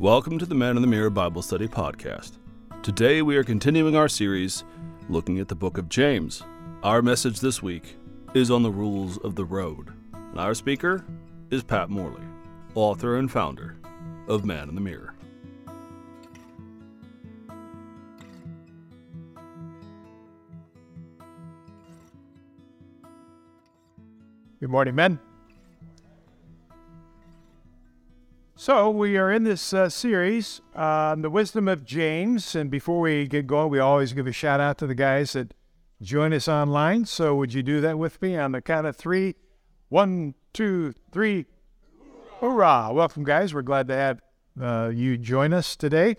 Welcome to the Man in the Mirror Bible Study Podcast. Today we are continuing our series looking at the book of James. Our message this week is on the rules of the road. And our speaker is Pat Morley, author and founder of Man in the Mirror. Good morning, men. So, we are in this uh, series on the wisdom of James. And before we get going, we always give a shout out to the guys that join us online. So, would you do that with me on the count of three? One, two, three. Hoorah! Welcome, guys. We're glad to have uh, you join us today.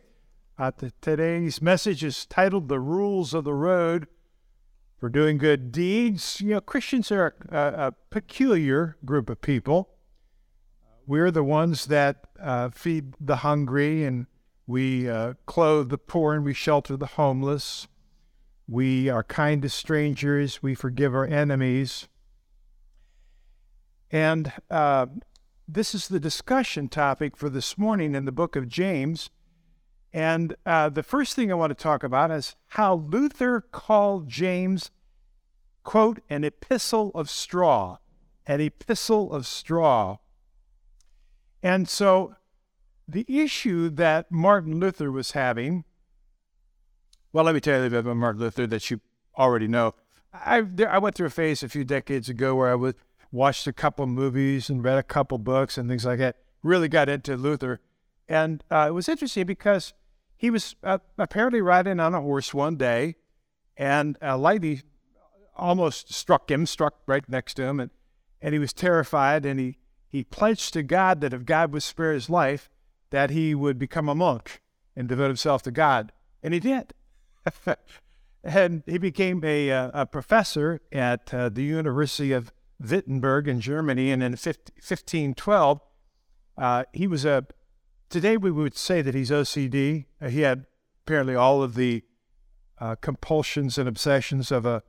Uh, t- today's message is titled The Rules of the Road for Doing Good Deeds. You know, Christians are a, a peculiar group of people. We're the ones that uh, feed the hungry and we uh, clothe the poor and we shelter the homeless. We are kind to strangers. We forgive our enemies. And uh, this is the discussion topic for this morning in the book of James. And uh, the first thing I want to talk about is how Luther called James, quote, an epistle of straw. An epistle of straw. And so the issue that Martin Luther was having, well, let me tell you a little bit about Martin Luther that you already know. I, I went through a phase a few decades ago where I would watched a couple of movies and read a couple books and things like that. Really got into Luther. And uh, it was interesting because he was uh, apparently riding on a horse one day and a lady almost struck him, struck right next to him. And, and he was terrified and he he pledged to God that if God would spare his life, that he would become a monk and devote himself to God. And he did. and he became a, uh, a professor at uh, the University of Wittenberg in Germany. And in 1512, uh, he was a, today we would say that he's OCD. Uh, he had apparently all of the uh, compulsions and obsessions of a,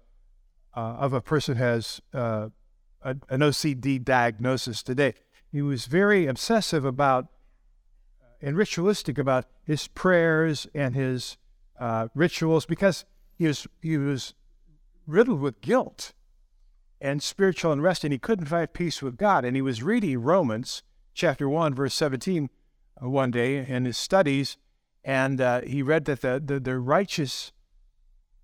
uh, of a person has a, an OCD diagnosis today. He was very obsessive about uh, and ritualistic about his prayers and his uh, rituals because he was he was riddled with guilt and spiritual unrest, and he couldn't find peace with God. And he was reading Romans chapter one, verse seventeen, uh, one day in his studies, and uh, he read that the the, the righteous,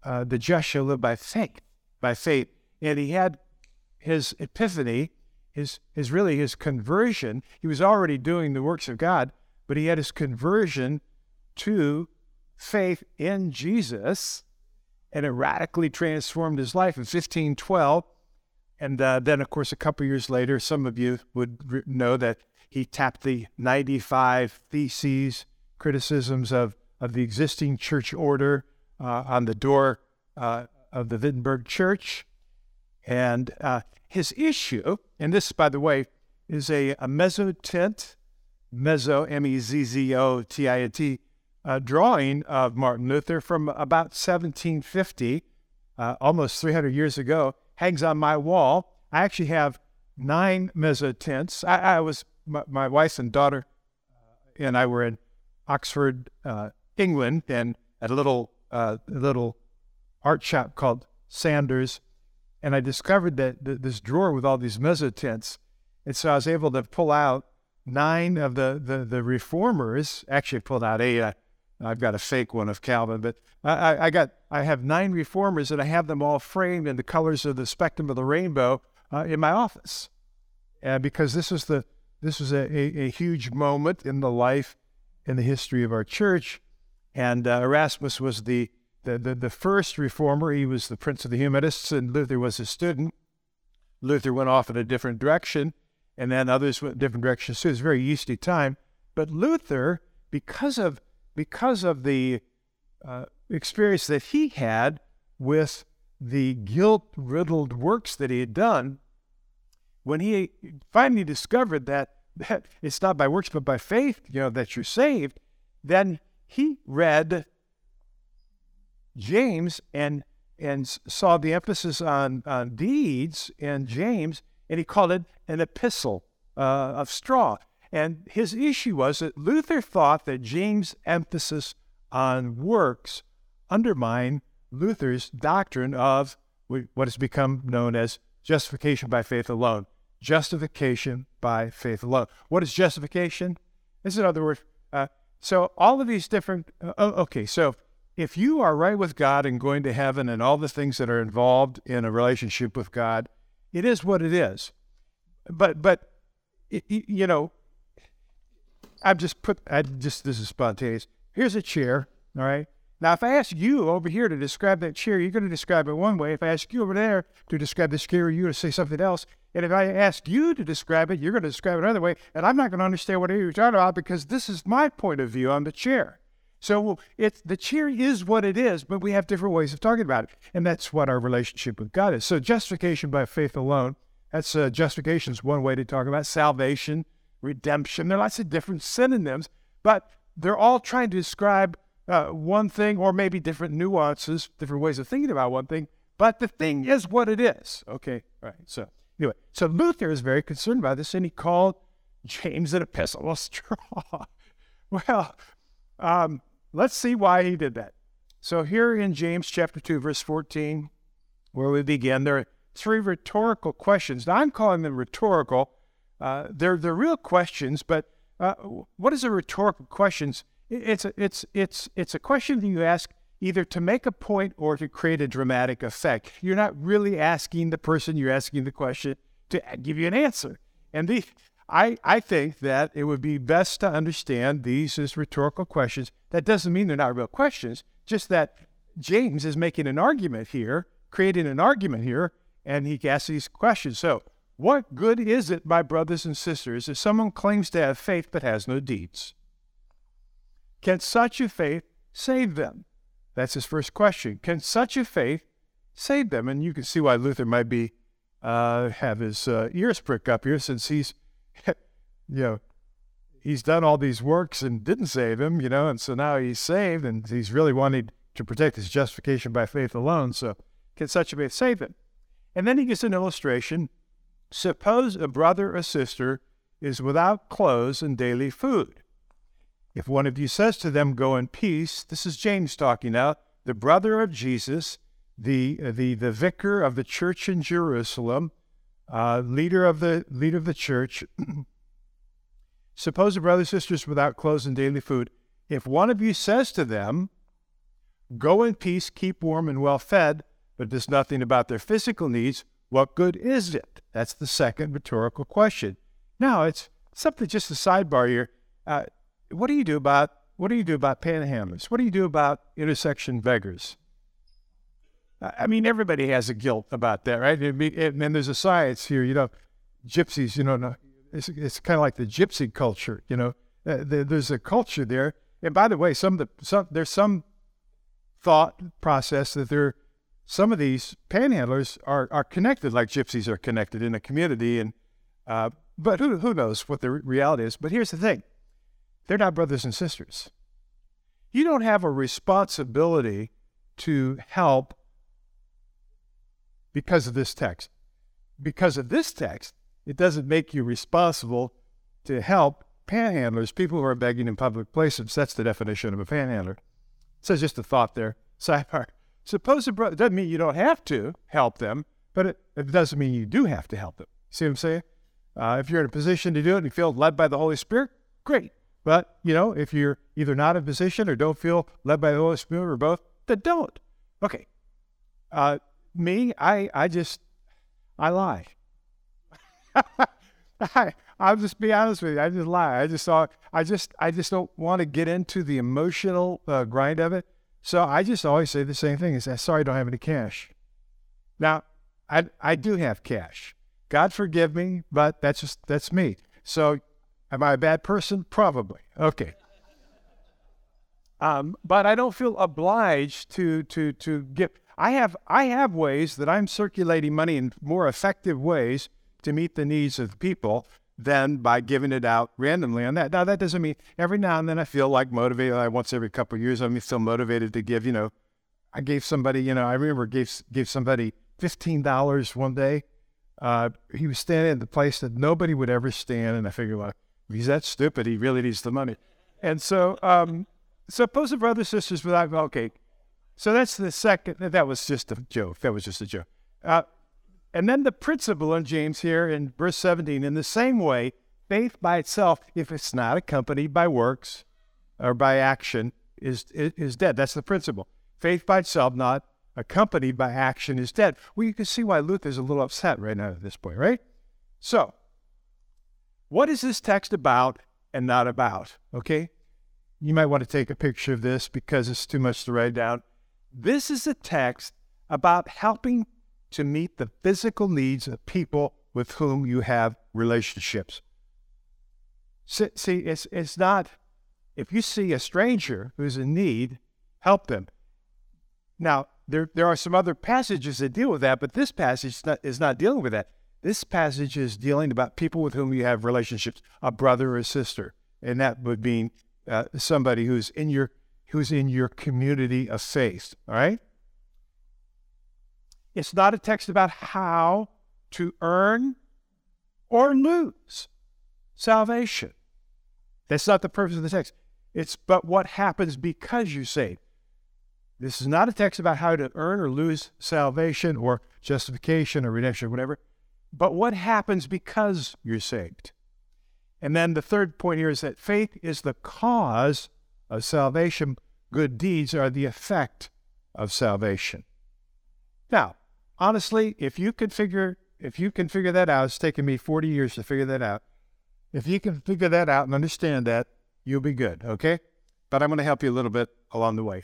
uh, the just shall live by faith, by faith, and he had his epiphany, his, his really his conversion. He was already doing the works of God, but he had his conversion to faith in Jesus, and it radically transformed his life in 1512. And uh, then, of course, a couple years later, some of you would know that he tapped the 95 theses, criticisms of, of the existing church order uh, on the door uh, of the Wittenberg Church. And uh, his issue, and this, by the way, is a, a mezzotint, mezzo, M E Z Z O T I N T, uh, drawing of Martin Luther from about 1750, uh, almost 300 years ago, hangs on my wall. I actually have nine mezzotints. I, I was, my, my, wife and daughter uh, and I were in Oxford, uh, England, and at a little, uh, a little art shop called Sanders and I discovered that th- this drawer with all these mezzotints. And so I was able to pull out nine of the, the, the reformers. Actually, pulled out eight. I, I've got a fake one of Calvin, but I, I, got I have nine reformers, and I have them all framed in the colors of the spectrum of the rainbow uh, in my office. Because this was the this was a, a, a, huge moment in the life in the history of our church, and uh, Erasmus was the the, the, the first reformer, he was the prince of the humanists, and Luther was his student. Luther went off in a different direction, and then others went different directions too. It was a very yeasty time. But Luther, because of because of the uh, experience that he had with the guilt-riddled works that he had done, when he finally discovered that, that it's not by works but by faith, you know, that you're saved, then he read James and and saw the emphasis on, on deeds in James, and he called it an epistle uh, of straw. And his issue was that Luther thought that James' emphasis on works undermined Luther's doctrine of what has become known as justification by faith alone. Justification by faith alone. What is justification? This is another word. Uh, so all of these different. Uh, okay, so if you are right with God and going to heaven and all the things that are involved in a relationship with God, it is what it is. But but you know, I've just put. I just this is spontaneous. Here's a chair. All right. Now, if I ask you over here to describe that chair, you're going to describe it one way. If I ask you over there to describe the chair, you're going to say something else. And if I ask you to describe it, you're going to describe it another way. And I'm not going to understand what you're talking about because this is my point of view on the chair. So it's the chair is what it is, but we have different ways of talking about it, and that's what our relationship with God is. So justification by faith alone. That's uh, justification is one way to talk about salvation, redemption. There are lots of different synonyms, but they're all trying to describe uh, one thing or maybe different nuances, different ways of thinking about one thing, but the thing is what it is. Okay, right. So anyway, so Luther is very concerned about this, and he called James an epistle of straw. well, um, let's see why he did that. So here in James chapter two, verse fourteen, where we begin, there are three rhetorical questions. Now I'm calling them rhetorical. Uh, they're they're real questions, but uh, what is a rhetorical questions? It's a, it's it's it's a question that you ask either to make a point or to create a dramatic effect. You're not really asking the person you're asking the question to give you an answer. And the I I think that it would be best to understand these as rhetorical questions. That doesn't mean they're not real questions, just that James is making an argument here, creating an argument here, and he asks these questions. So, what good is it, my brothers and sisters, if someone claims to have faith but has no deeds? Can such a faith save them? That's his first question. Can such a faith save them? And you can see why Luther might be uh, have his uh, ears prick up here, since he's, you know, he's done all these works and didn't save him, you know, and so now he's saved, and he's really wanting to protect his justification by faith alone. So, can such a faith save him? And then he gives an illustration. Suppose a brother or sister is without clothes and daily food. If one of you says to them, Go in peace, this is James talking now, the brother of Jesus, the, the, the vicar of the church in Jerusalem, uh, leader of the leader of the church. Suppose a brother sisters without clothes and daily food. If one of you says to them, Go in peace, keep warm and well fed, but does nothing about their physical needs, what good is it? That's the second rhetorical question. Now, it's something just a sidebar here. Uh, what do you do about what do you do about panhandlers? What do you do about intersection beggars? I mean, everybody has a guilt about that, right? And there's a science here, you know, gypsies, you know, it's, it's kind of like the gypsy culture, you know. Uh, there's a culture there. And by the way, some of the some, there's some thought process that there some of these panhandlers are, are connected like gypsies are connected in a community and uh, but who, who knows what the reality is but here's the thing they're not brothers and sisters. You don't have a responsibility to help because of this text. Because of this text, it doesn't make you responsible to help panhandlers, people who are begging in public places. That's the definition of a panhandler. So just a thought there. Sidebar. Suppose brother doesn't mean you don't have to help them, but it, it doesn't mean you do have to help them. See what I'm saying? Uh, if you're in a position to do it and you feel led by the Holy Spirit, great. But, you know, if you're either not in a position or don't feel led by the Holy Spirit or both, then don't. Okay. Uh, me, I, I just, I lie. I, I'll just be honest with you. I just lie. I just saw, I just, I just don't want to get into the emotional uh, grind of it. So I just always say the same thing: is sorry, I don't have any cash. Now, I, I do have cash. God forgive me, but that's just that's me. So Am I a bad person? Probably. Okay. Um, but I don't feel obliged to to to give. I have I have ways that I'm circulating money in more effective ways to meet the needs of people than by giving it out randomly on that. Now that doesn't mean every now and then I feel like motivated. Like once every couple of years, I'm still motivated to give. You know, I gave somebody. You know, I remember gave gave somebody fifteen dollars one day. Uh, he was standing in the place that nobody would ever stand, and I figured, well, He's that stupid. He really needs the money. And so, um, suppose a brother sisters without okay. So that's the second. That was just a joke. That was just a joke. Uh, and then the principle in James here in verse 17, in the same way, faith by itself, if it's not accompanied by works or by action, is, is dead. That's the principle. Faith by itself, not accompanied by action, is dead. Well, you can see why Luther's a little upset right now at this point, right? So, what is this text about and not about? Okay? You might want to take a picture of this because it's too much to write down. This is a text about helping to meet the physical needs of people with whom you have relationships. See, it's, it's not, if you see a stranger who's in need, help them. Now, there, there are some other passages that deal with that, but this passage is not, is not dealing with that. This passage is dealing about people with whom you have relationships, a brother or a sister, and that would mean uh, somebody who's in your who's in your community of faith. All right. It's not a text about how to earn or lose salvation. That's not the purpose of the text. It's but what happens because you say. This is not a text about how to earn or lose salvation or justification or redemption or whatever, but what happens because you're saved. And then the third point here is that faith is the cause of salvation. Good deeds are the effect of salvation. Now, honestly, if you can figure if you can figure that out, it's taken me 40 years to figure that out. If you can figure that out and understand that, you'll be good, okay? But I'm going to help you a little bit along the way.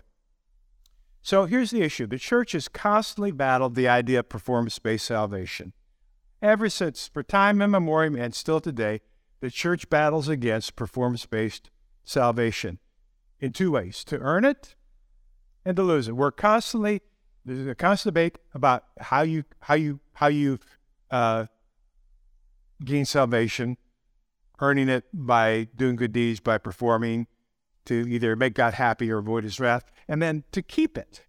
So here's the issue the church has constantly battled the idea of performance based salvation. Ever since, for time immemorial and still today, the church battles against performance based salvation in two ways to earn it and to lose it. We're constantly, there's a constant debate about how you, how you, how you uh, gain salvation, earning it by doing good deeds, by performing to either make God happy or avoid his wrath, and then to keep it.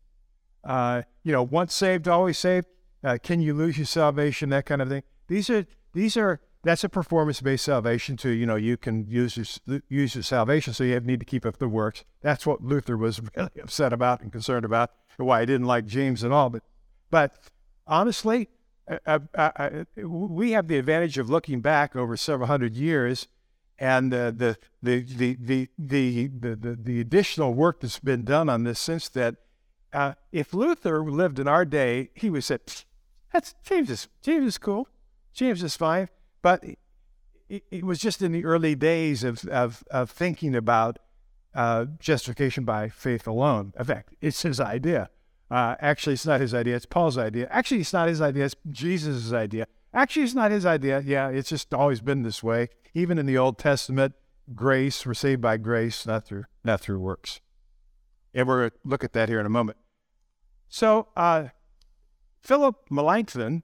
Uh, you know, once saved, always saved. Uh, can you lose your salvation? That kind of thing. These are these are that's a performance-based salvation too. You know, you can use your, use your salvation, so you need to keep up the works. That's what Luther was really upset about and concerned about, and why he didn't like James at all. But, but honestly, uh, uh, uh, we have the advantage of looking back over several hundred years, and the, the, the, the, the, the, the, the additional work that's been done on this since that. Uh, if Luther lived in our day, he would say, "That's James is James is cool, James is fine." But it, it was just in the early days of, of, of thinking about uh, justification by faith alone. In fact, it's his idea. Uh, actually, it's not his idea. It's Paul's idea. Actually, it's not his idea. It's Jesus' idea. Actually, it's not his idea. Yeah, it's just always been this way. Even in the Old Testament, grace, we're saved by grace, not through not through works. And we're going to look at that here in a moment. So, uh, Philip Melanchthon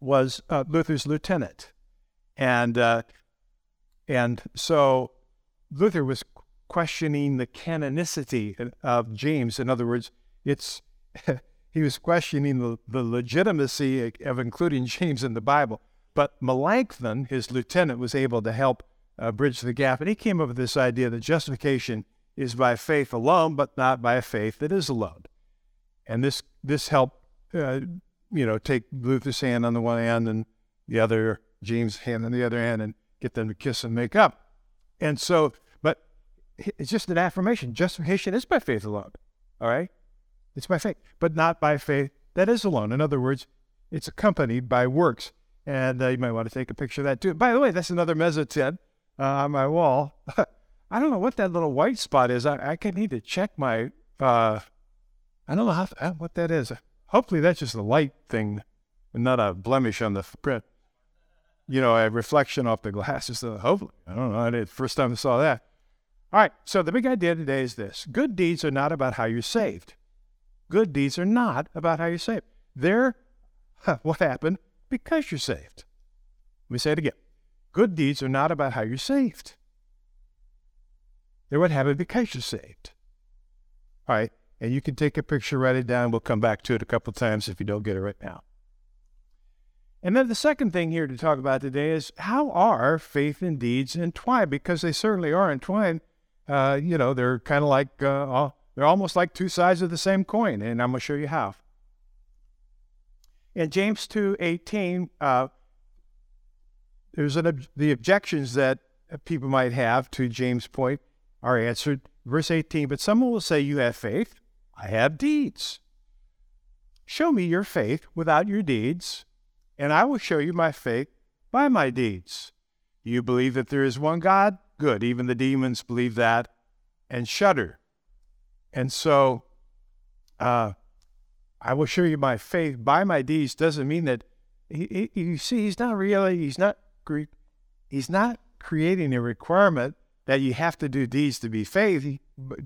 was uh, Luther's lieutenant. And uh, and so Luther was questioning the canonicity of James. In other words, it's he was questioning the, the legitimacy of including James in the Bible. But Melanchthon, his lieutenant, was able to help uh, bridge the gap, and he came up with this idea that justification is by faith alone, but not by a faith that is alone. And this this helped, uh, you know, take Luther's hand on the one hand and the other James' hand on the other hand and get them to kiss and make up. And so, but it's just an affirmation. Justification is by faith alone. All right? It's by faith, but not by faith that is alone. In other words, it's accompanied by works. And uh, you might want to take a picture of that too. By the way, that's another mezzotint uh, on my wall. I don't know what that little white spot is. I, I need to check my. Uh, I don't know how uh, what that is. Hopefully, that's just a light thing and not a blemish on the print you know, a reflection off the glasses. So hopefully, I don't know. I did first time I saw that. All right. So the big idea today is this: good deeds are not about how you're saved. Good deeds are not about how you're saved. They're huh, what happened because you're saved. Let me say it again. Good deeds are not about how you're saved. They're what happened because you're saved. All right. And you can take a picture, write it down. We'll come back to it a couple times if you don't get it right now. And then the second thing here to talk about today is how are faith and deeds entwined? Because they certainly are entwined. Uh, you know, they're kind of like, uh, they're almost like two sides of the same coin, and I'm going to show you how. In James 2.18, uh, there's an, the objections that people might have to James' point are answered. Verse 18, but someone will say, You have faith, I have deeds. Show me your faith without your deeds, and I will show you my faith by my deeds. You believe that there is one God? Good. Even the demons believe that and shudder. And so, uh, I will show you my faith by my deeds doesn't mean that he, he, you see he's not really he's not he's not creating a requirement that you have to do deeds to be faith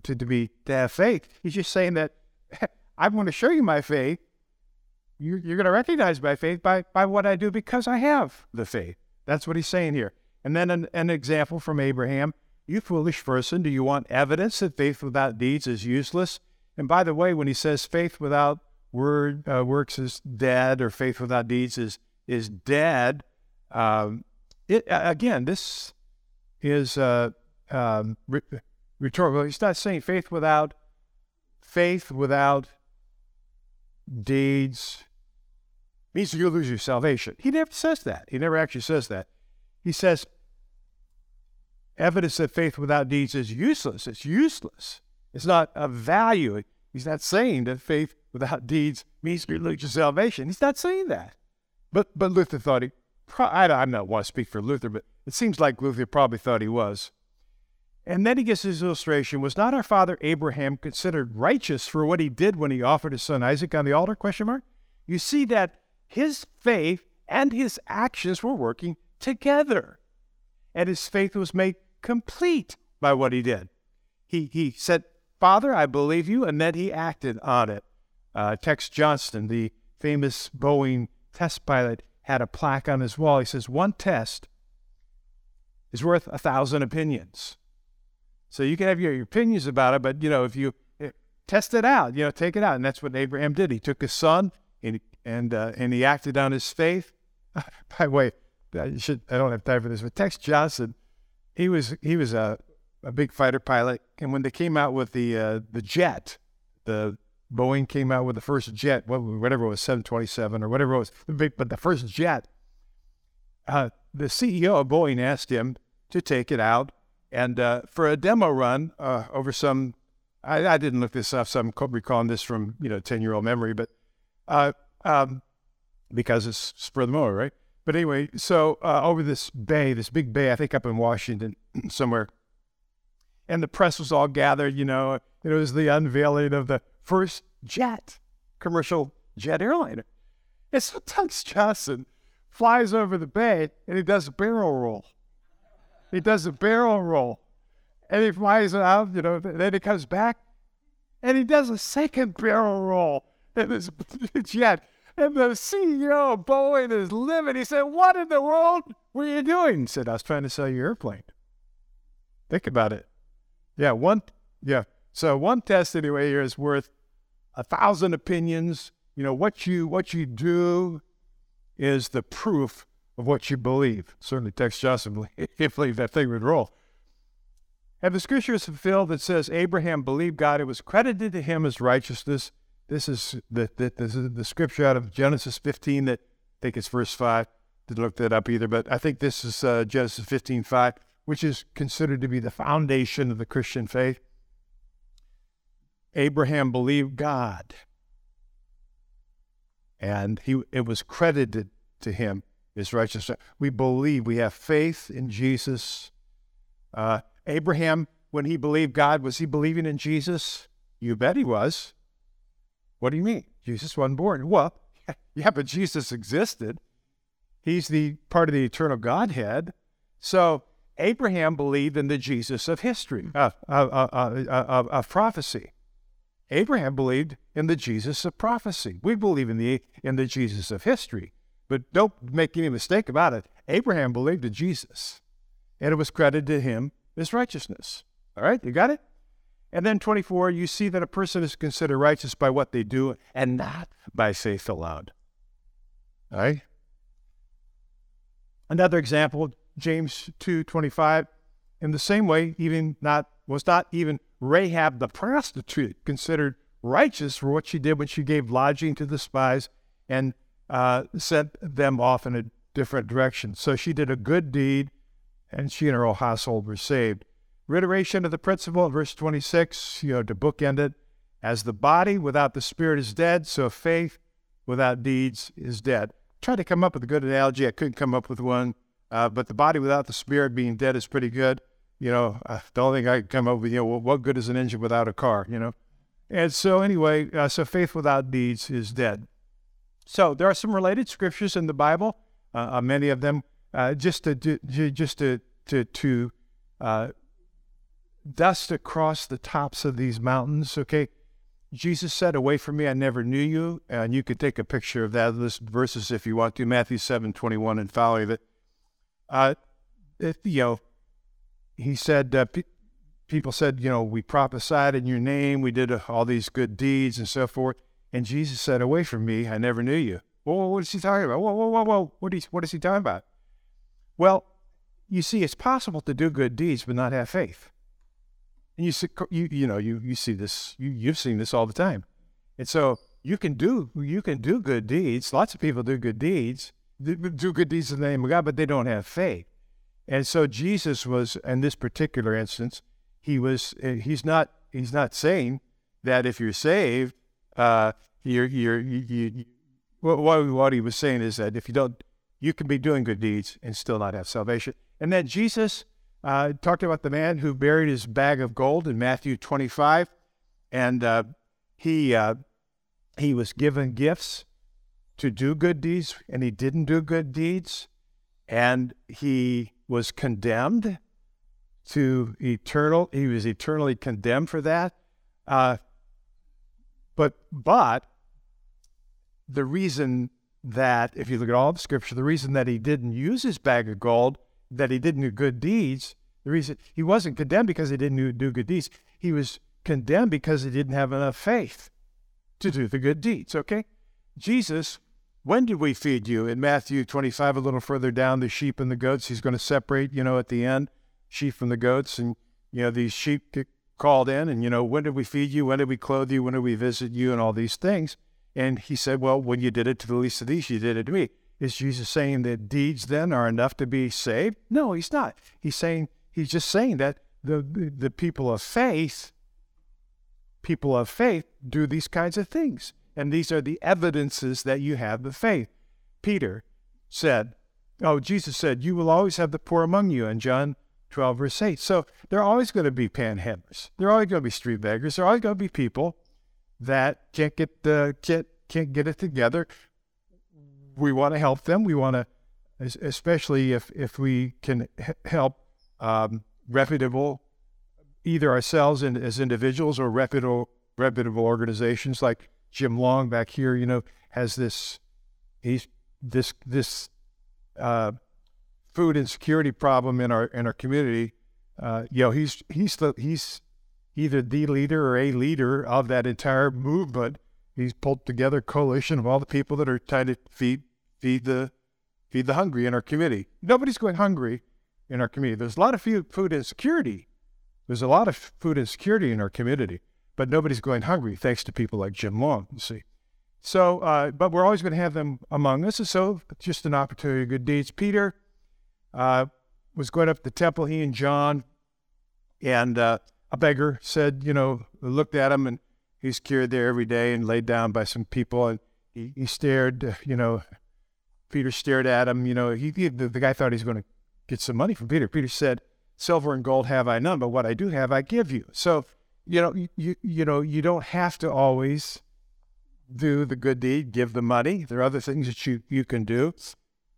to, to be to have faith. He's just saying that I'm going to show you my faith. You're, you're going to recognize my faith by by what I do because I have the faith. That's what he's saying here. And then an, an example from Abraham. You foolish person, do you want evidence that faith without deeds is useless? And by the way, when he says faith without word uh, works is dead or faith without deeds is is dead. Um, it again, this is uh, um, rhetorical. He's not saying faith without faith without deeds means you lose your salvation. He never says that. He never actually says that. He says evidence that faith without deeds is useless. It's useless. It's not of value. He's not saying that faith without deeds means you lose your salvation. He's not saying that. But but Luther thought he. I, I don't want to speak for Luther, but it seems like Luther probably thought he was. And then he gets his illustration. Was not our father Abraham considered righteous for what he did when he offered his son Isaac on the altar? Question mark. You see that his faith and his actions were working together, and his faith was made complete by what he did. He he said, "Father, I believe you," and then he acted on it. Uh, Tex Johnston, the famous Boeing test pilot, had a plaque on his wall. He says, One test is worth a thousand opinions. So you can have your, your opinions about it, but you know, if you eh, test it out, you know, take it out. And that's what Abraham did. He took his son and and uh, and he acted on his faith. By the way, I should I don't have time for this, but Tex Johnston, he was he was a a big fighter pilot, and when they came out with the uh, the jet, the Boeing came out with the first jet, whatever it was, 727 or whatever it was, but the first jet. Uh, the CEO of Boeing asked him to take it out and uh, for a demo run uh, over some. I, I, didn't look this up, so I'm recalling this from you know 10 year old memory, but uh, um, because it's for the moment, right? But anyway, so uh, over this bay, this big bay, I think up in Washington somewhere, and the press was all gathered. You know, it was the unveiling of the first jet, commercial jet airliner. And so Tex Johnston flies over the bay and he does a barrel roll. He does a barrel roll. And he flies out, you know, then he comes back and he does a second barrel roll in his jet. And the CEO of Boeing is livid. He said, What in the world were you doing? He said, I was trying to sell your airplane. Think about it. Yeah, one, yeah. So one test anyway here is worth a thousand opinions. You know, what you what you do is the proof of what you believe. Certainly Tex Johnston can't believe that thing would roll. And the scripture is fulfilled that says Abraham believed God, it was credited to him as righteousness. This is the, the, this is the scripture out of Genesis 15 that I think it's verse 5. Didn't look that up either, but I think this is uh, Genesis 15 5, which is considered to be the foundation of the Christian faith. Abraham believed God, and he it was credited to him as righteousness. We believe we have faith in Jesus. Uh, Abraham, when he believed God, was he believing in Jesus? You bet he was. What do you mean? Jesus wasn't born. Well, yeah, but Jesus existed. He's the part of the eternal Godhead. So Abraham believed in the Jesus of history, uh, uh, uh, of prophecy. Abraham believed in the Jesus of prophecy. We believe in the in the Jesus of history. But don't make any mistake about it. Abraham believed in Jesus, and it was credited to him as righteousness. All right, you got it? And then 24, you see that a person is considered righteous by what they do and not by faith alone. All right? Another example, James 2:25, in the same way, even not was not even Rahab the prostitute considered righteous for what she did when she gave lodging to the spies and uh, sent them off in a different direction. So she did a good deed, and she and her whole household were saved. Reiteration of the principle in verse 26, you know, to bookend it, as the body without the spirit is dead, so faith without deeds is dead. Tried to come up with a good analogy. I couldn't come up with one, uh, but the body without the spirit being dead is pretty good. You know, uh, the only thing I could come up with, you know, what good is an engine without a car, you know? And so, anyway, uh, so faith without deeds is dead. So, there are some related scriptures in the Bible, uh, uh many of them, uh, just to, just to, to, to uh, dust across the tops of these mountains, okay? Jesus said, Away from me, I never knew you. And you could take a picture of that, list verses if you want to, Matthew 7 21 and following it. Uh, if, you know, he said, uh, pe- people said, you know, we prophesied in your name, we did uh, all these good deeds and so forth. And Jesus said, Away from me, I never knew you. Whoa, what is he talking about? Whoa, whoa, whoa, whoa. What is, what is he talking about? Well, you see, it's possible to do good deeds but not have faith. And you see, you you know, you you see this, you you've seen this all the time, and so you can do you can do good deeds. Lots of people do good deeds, do good deeds in the name of God, but they don't have faith. And so Jesus was, in this particular instance, he was eh, he's not he's not saying that if you're saved, uh, you're you're you, you, what what he was saying is that if you don't, you can be doing good deeds and still not have salvation. And then Jesus uh, talked about the man who buried his bag of gold in Matthew 25, and uh, he uh, he was given gifts to do good deeds, and he didn't do good deeds, and he was condemned to eternal. He was eternally condemned for that. But but the reason that if you look at all the scripture, the reason that he didn't use his bag of gold that he didn't do good deeds, the reason he wasn't condemned because he didn't do good deeds, he was condemned because he didn't have enough faith to do the good deeds. Okay? Jesus, when did we feed you? In Matthew 25, a little further down, the sheep and the goats, he's going to separate, you know, at the end, sheep from the goats. And, you know, these sheep called in, and, you know, when did we feed you? When did we clothe you? When did we visit you? And all these things. And he said, Well, when you did it to the least of these, you did it to me. Is Jesus saying that deeds then are enough to be saved? No, he's not. He's saying he's just saying that the, the, the people of faith, people of faith do these kinds of things. And these are the evidences that you have the faith. Peter said, Oh, Jesus said, You will always have the poor among you And John 12, verse 8. So there are always going to be panhandlers. There are always going to be street beggars. There are always going to be people that can't get the can't, can't get it together we want to help them. We want to, especially if if we can help um, reputable, either ourselves as individuals or reputable reputable organizations like Jim Long back here. You know, has this he's this this uh, food insecurity problem in our in our community. Uh, you know, he's he's the he's either the leader or a leader of that entire movement he's pulled together a coalition of all the people that are trying to feed feed the feed the hungry in our community. Nobody's going hungry in our community. There's a lot of food insecurity. There's a lot of food insecurity in our community, but nobody's going hungry thanks to people like Jim Long. You see. So, uh, but we're always going to have them among us. So, just an opportunity good deeds. Peter uh, was going up the temple, he and John, and uh, a beggar said, you know, looked at him and he's cured there every day and laid down by some people. And he, he stared, you know, Peter stared at him. You know, he, he the, the guy thought he was going to get some money from Peter. Peter said, "Silver and gold have I none, but what I do have, I give you." So, you know, you you know, you don't have to always do the good deed, give the money. There are other things that you you can do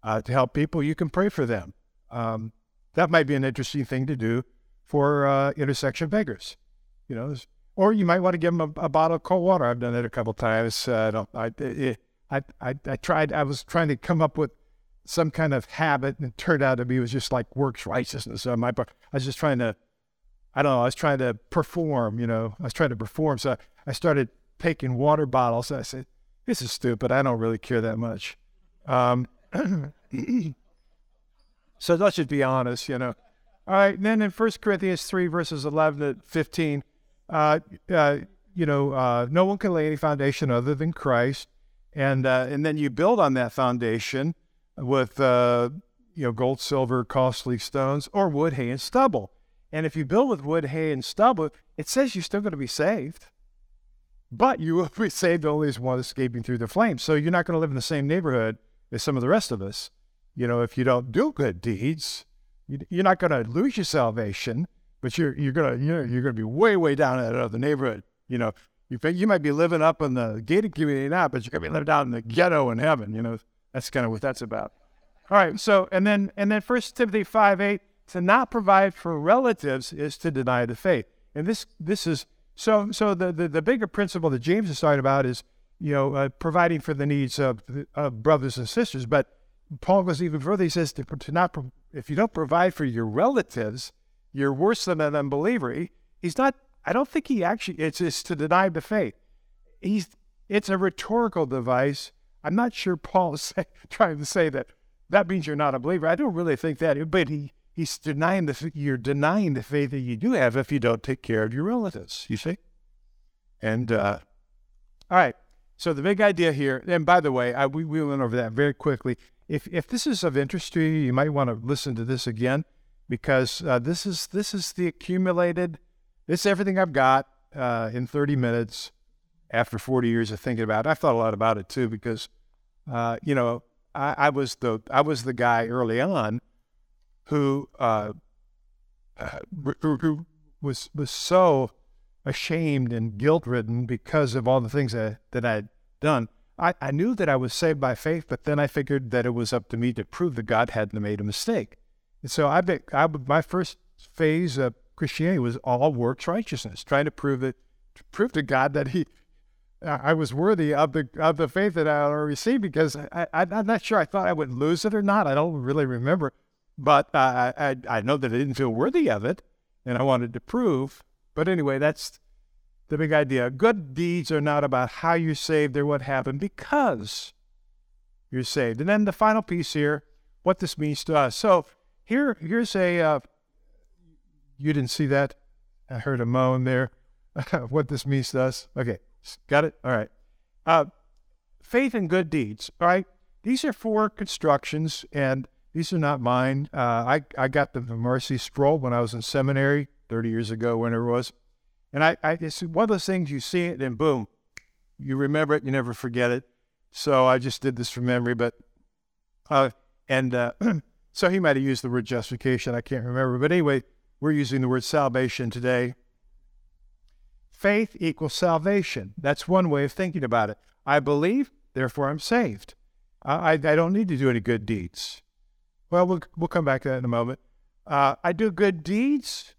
uh, to help people. You can pray for them. Um, that might be an interesting thing to do for uh, intersection beggars. You know, or you might want to give them a, a, bottle of cold water. I've done it a couple times. Uh, I don't. I, it, I, I, I tried, I was trying to come up with some kind of habit and it turned out to be, was just like works righteousness on my. I was just trying to, I don't know, I was trying to perform, you know, I was trying to perform. So I started taking water bottles. I said, this is stupid. I don't really care that much. Um, So let's just be honest, you know. All right, and then in 1 Corinthians 3, verses 11 to 15, uh, uh, you know, uh, no one can lay any foundation other than Christ. And, uh, and then you build on that foundation with, uh, you know, gold, silver, costly stones, or wood, hay, and stubble. And if you build with wood, hay, and stubble, it says you're still going to be saved. But you will be saved only as one escaping through the flames. So you're not going to live in the same neighborhood as some of the rest of us. You know, if you don't do good deeds, you're not going to lose your salvation, but you're you're gonna you're, you're gonna be way way down in that other neighborhood. You know, you you might be living up in the gated community now, but you're gonna be living down in the ghetto in heaven. You know, that's kind of what that's about. All right. So and then and then First Timothy five eight to not provide for relatives is to deny the faith. And this this is so so the the, the bigger principle that James is talking about is you know uh, providing for the needs of, of brothers and sisters, but Paul goes even further. He says to, to not if you don't provide for your relatives, you're worse than an unbeliever. He, he's not. I don't think he actually. It's just to deny the faith. He's. It's a rhetorical device. I'm not sure Paul is say, trying to say that that means you're not a believer. I don't really think that. But he he's denying the you're denying the faith that you do have if you don't take care of your relatives. You see. And uh, all right. So the big idea here, and by the way, I, we, we went over that very quickly if if this is of interest to you, you might want to listen to this again because uh, this is this is the accumulated. This is everything I've got uh, in 30 minutes after 40 years of thinking about it. I've thought a lot about it too because uh, you know I, I, was the I was the guy early on who uh, uh, who, who was was so ashamed and guilt ridden because of all the things that, that I'd done I, I knew that I was saved by faith, but then I figured that it was up to me to prove that God hadn't made a mistake. And so I, I my first phase of Christianity was all works righteousness, trying to prove it, to prove to God that He, I was worthy of the of the faith that I already received. Because I, I am not sure I thought I would lose it or not. I don't really remember, but uh, I I know that I didn't feel worthy of it, and I wanted to prove. But anyway, that's the big idea. Good deeds are not about how you're saved, they're what happened because you're saved. And then the final piece here, what this means to us. So here, here's a. Uh, you didn't see that? I heard a moan there. what this means to us. Okay, got it. All right. Uh, faith and good deeds. All right. These are four constructions, and these are not mine. Uh, I I got them from R.C. Sproul when I was in seminary 30 years ago, when it was. And I, I, it's one of those things you see it and boom, you remember it, you never forget it. So I just did this from memory, but, uh, and uh, so he might have used the word justification. I can't remember. But anyway, we're using the word salvation today. Faith equals salvation. That's one way of thinking about it. I believe, therefore I'm saved. I, I, don't need to do any good deeds. Well, we'll, we'll come back to that in a moment. Uh, I do good deeds.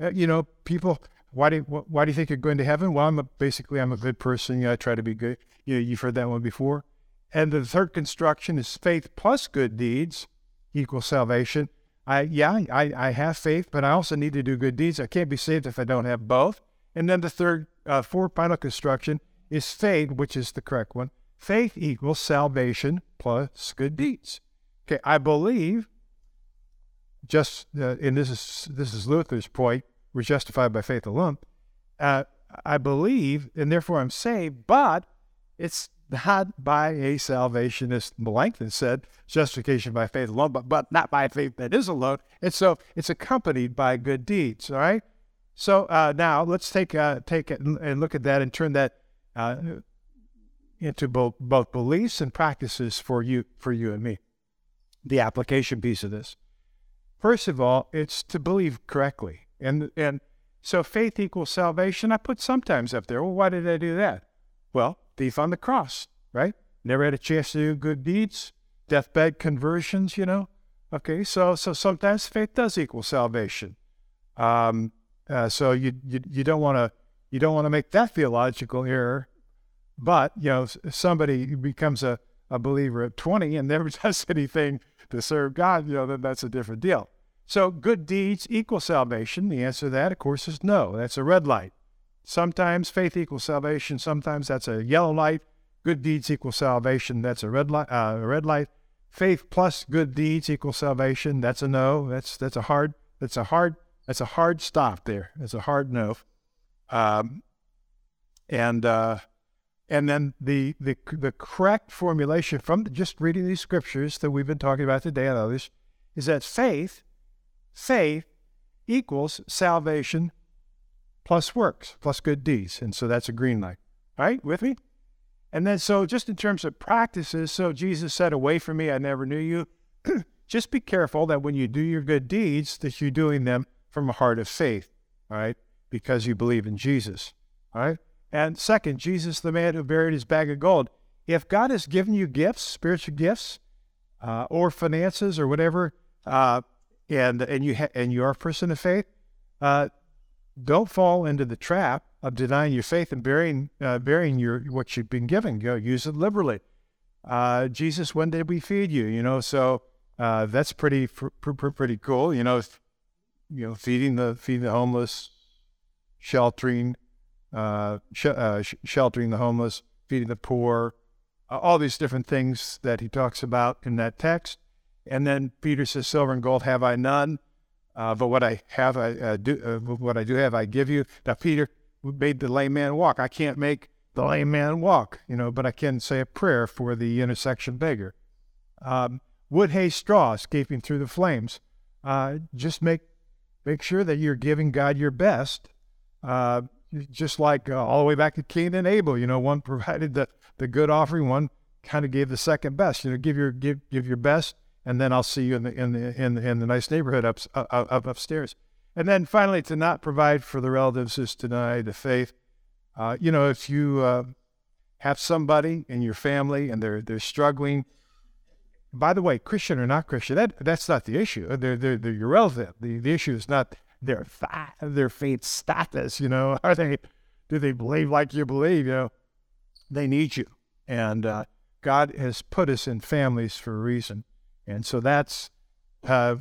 Uh, you know, people, why do you, why do you think you're going to heaven? Well, I'm a, basically I'm a good person. You know, I try to be good. You know, you've heard that one before. And the third construction is faith plus good deeds equals salvation. I yeah, I, I have faith, but I also need to do good deeds. I can't be saved if I don't have both. And then the third, uh, fourth final construction is faith, which is the correct one. Faith equals salvation plus good deeds. Okay, I believe. Just uh, and this is this is Luther's point we're justified by faith alone. Uh, I believe, and therefore I'm saved, but it's not by a salvationist. Melanchthon said justification by faith alone, but, but not by faith that is alone. And so it's accompanied by good deeds. All right. So uh, now let's take uh, take it and look at that and turn that uh, into both both beliefs and practices for you for you and me. The application piece of this. First of all, it's to believe correctly. And and so faith equals salvation. I put sometimes up there. Well, why did I do that? Well, thief on the cross, right? Never had a chance to do good deeds, deathbed conversions, you know. Okay, so so sometimes faith does equal salvation. Um, uh, so you you, you don't want to you don't want to make that theological error. But you know, somebody becomes a, a believer at 20 and never does anything to serve God, you know, then that's a different deal. So, good deeds equal salvation? The answer to that, of course, is no. That's a red light. Sometimes faith equals salvation. Sometimes that's a yellow light. Good deeds equal salvation. That's a red light. Uh, a red light. faith plus good deeds equals salvation. That's a no. That's that's a hard that's a hard that's a hard stop there. It's a hard no. Um, and uh, and then the, the the correct formulation from just reading these scriptures that we've been talking about today and others is that faith faith equals salvation plus works plus good deeds. And so that's a green light. All right, with me? And then, so just in terms of practices, so Jesus said, Away from me, I never knew you. just be careful that when you do your good deeds, that you're doing them from a heart of faith, all right, because you believe in Jesus, all right? And second, Jesus, the man who buried his bag of gold. If God has given you gifts, spiritual gifts, uh, or finances or whatever, uh, and and you ha- and you are a person of faith, uh, don't fall into the trap of denying your faith and burying uh, burying your what you've been given. Use it liberally. Uh, Jesus, when did we feed you? You know, so uh, that's pretty pr- pr- pretty cool. You know, you know, feeding the feeding the homeless, sheltering, uh, sh- uh, sh- sheltering the homeless, feeding the poor, uh, all these different things that he talks about in that text. And then Peter says, "Silver and gold have I none." Uh, but what I have, I uh, do. Uh, what I do have, I give you. Now Peter made the lame man walk. I can't make the lame man walk, you know, but I can say a prayer for the intersection beggar. Um, wood, hay, straw, escaping through the flames. Uh, just make make sure that you're giving God your best. Uh, just like uh, all the way back to Cain and Abel, you know, one provided the, the good offering, one kind of gave the second best. You know, give your give give your best and then I'll see you in the in the in the, in the nice neighborhood up, up, up upstairs. And then finally, to not provide for the relatives is deny the faith. Uh, you know, if you uh, have somebody in your family and they're they're struggling. By the way, Christian or not Christian, that that's not the issue. They're they're, they're your relative. The the issue is not their their faith status. You know, are they do they believe like you believe? You know, they need you, and uh, God has put us in families for a reason. And so that's uh,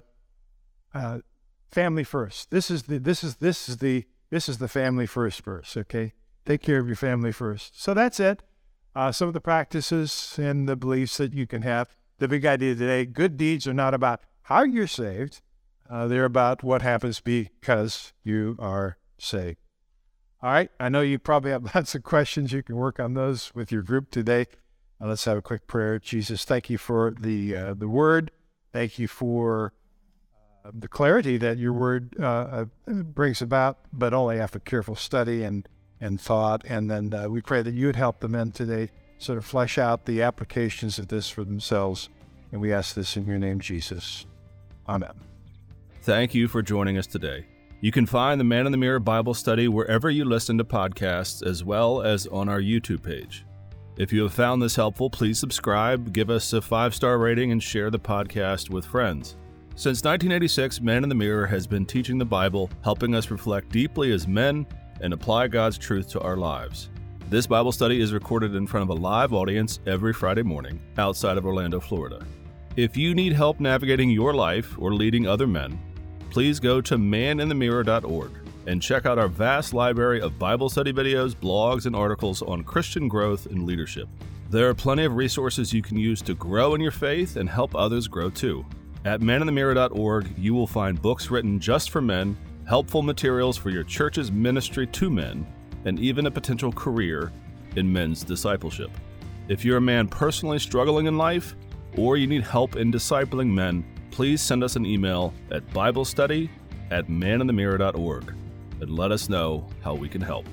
uh, family first. This is the this is this is the this is the family first verse. Okay, take care of your family first. So that's it. Uh, some of the practices and the beliefs that you can have. The big idea today: good deeds are not about how you're saved. Uh, they're about what happens because you are saved. All right. I know you probably have lots of questions. You can work on those with your group today. Uh, let's have a quick prayer. Jesus, thank you for the uh, the word. Thank you for uh, the clarity that your word uh, uh, brings about, but only after careful study and and thought. And then uh, we pray that you would help the men today sort of flesh out the applications of this for themselves. And we ask this in your name, Jesus. Amen. Thank you for joining us today. You can find the Man in the Mirror Bible study wherever you listen to podcasts, as well as on our YouTube page. If you have found this helpful, please subscribe, give us a five star rating, and share the podcast with friends. Since 1986, Man in the Mirror has been teaching the Bible, helping us reflect deeply as men and apply God's truth to our lives. This Bible study is recorded in front of a live audience every Friday morning outside of Orlando, Florida. If you need help navigating your life or leading other men, please go to maninthemirror.org and check out our vast library of Bible study videos, blogs, and articles on Christian growth and leadership. There are plenty of resources you can use to grow in your faith and help others grow too. At maninthemirror.org, you will find books written just for men, helpful materials for your church's ministry to men, and even a potential career in men's discipleship. If you're a man personally struggling in life, or you need help in discipling men, please send us an email at BibleStudy at maninthemirror.org and let us know how we can help.